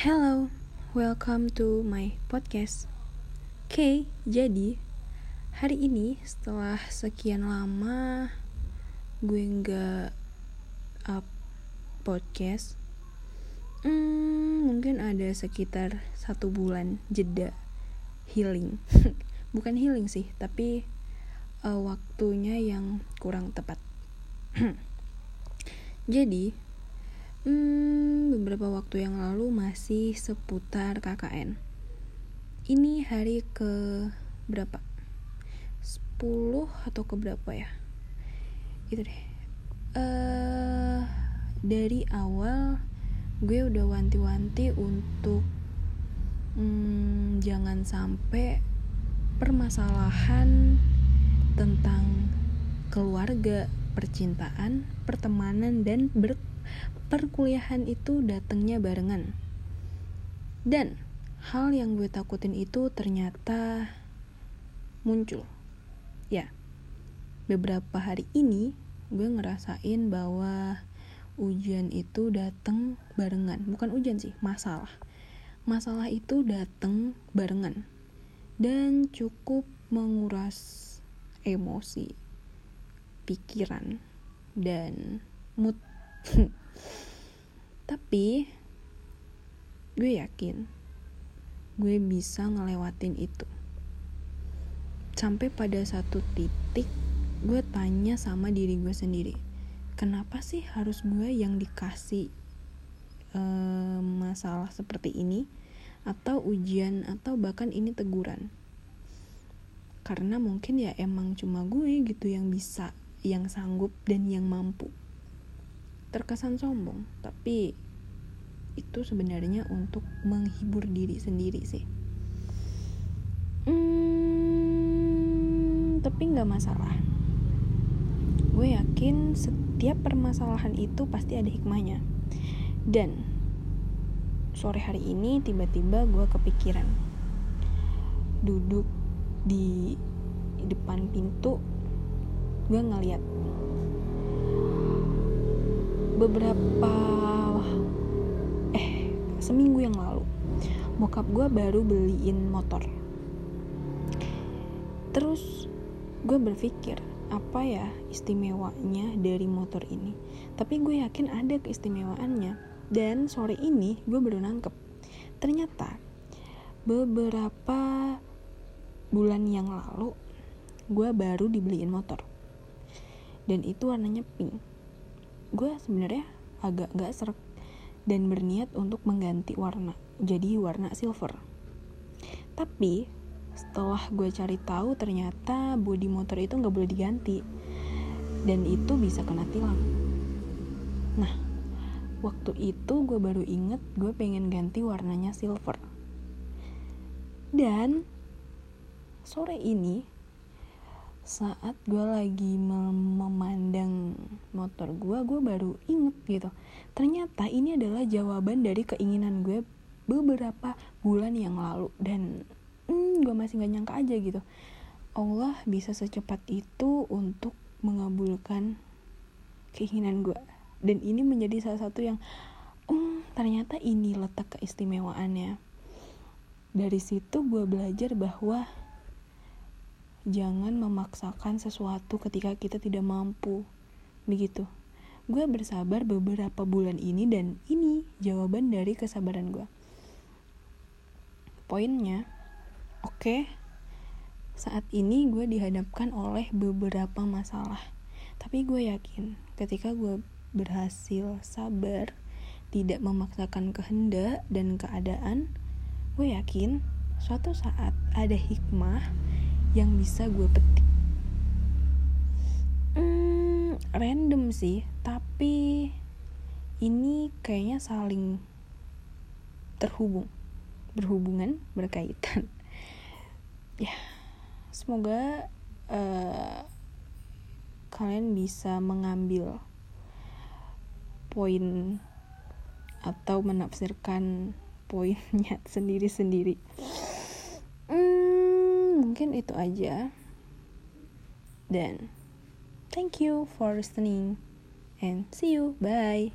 Hello, welcome to my podcast. Oke, jadi hari ini setelah sekian lama gue nggak up podcast, hmm, mungkin ada sekitar satu bulan jeda healing. Bukan healing sih, tapi uh, waktunya yang kurang tepat. jadi beberapa waktu yang lalu masih seputar KKN. Ini hari ke berapa? 10 atau ke berapa ya? Itu deh. Uh, dari awal gue udah wanti-wanti untuk hmm, jangan sampai permasalahan tentang keluarga, percintaan, pertemanan dan perkuliahan itu datangnya barengan. Dan hal yang gue takutin itu ternyata muncul. Ya, beberapa hari ini gue ngerasain bahwa ujian itu datang barengan. Bukan ujian sih, masalah. Masalah itu datang barengan. Dan cukup menguras emosi, pikiran, dan mood Tapi gue yakin gue bisa ngelewatin itu. Sampai pada satu titik gue tanya sama diri gue sendiri, kenapa sih harus gue yang dikasih uh, masalah seperti ini atau ujian atau bahkan ini teguran? Karena mungkin ya emang cuma gue gitu yang bisa, yang sanggup dan yang mampu. Terkesan sombong tapi itu sebenarnya untuk menghibur diri sendiri sih. Hmm, tapi nggak masalah. Gue yakin setiap permasalahan itu pasti ada hikmahnya. Dan sore hari ini tiba-tiba gue kepikiran. Duduk di depan pintu gue ngeliat beberapa eh seminggu yang lalu bokap gue baru beliin motor. Terus gue berpikir apa ya istimewanya dari motor ini? Tapi gue yakin ada keistimewaannya. Dan sore ini gue baru nangkep ternyata beberapa bulan yang lalu gue baru dibeliin motor dan itu warnanya pink. Gue sebenarnya agak gak serak dan berniat untuk mengganti warna jadi warna silver. Tapi setelah gue cari tahu ternyata bodi motor itu nggak boleh diganti dan itu bisa kena tilang. Nah waktu itu gue baru inget gue pengen ganti warnanya silver. Dan sore ini saat gue lagi mem memandang motor gue gue baru inget gitu. Ternyata ini adalah jawaban dari keinginan gue beberapa bulan yang lalu. Dan hmm, gue masih gak nyangka aja gitu. Allah bisa secepat itu untuk mengabulkan keinginan gue dan ini menjadi salah satu yang hmm, ternyata ini letak keistimewaannya. Dari situ gue belajar bahwa jangan memaksakan sesuatu ketika kita tidak mampu. Begitu. Gue bersabar beberapa bulan ini dan ini jawaban dari kesabaran gue. Poinnya, oke, okay, saat ini gue dihadapkan oleh beberapa masalah. Tapi gue yakin ketika gue berhasil sabar, tidak memaksakan kehendak dan keadaan, gue yakin suatu saat ada hikmah yang bisa gue petik? Hmm, random sih tapi ini kayaknya saling terhubung berhubungan berkaitan. Ya semoga uh, kalian bisa mengambil poin atau menafsirkan poinnya sendiri-sendiri mungkin itu aja. Dan thank you for listening and see you. Bye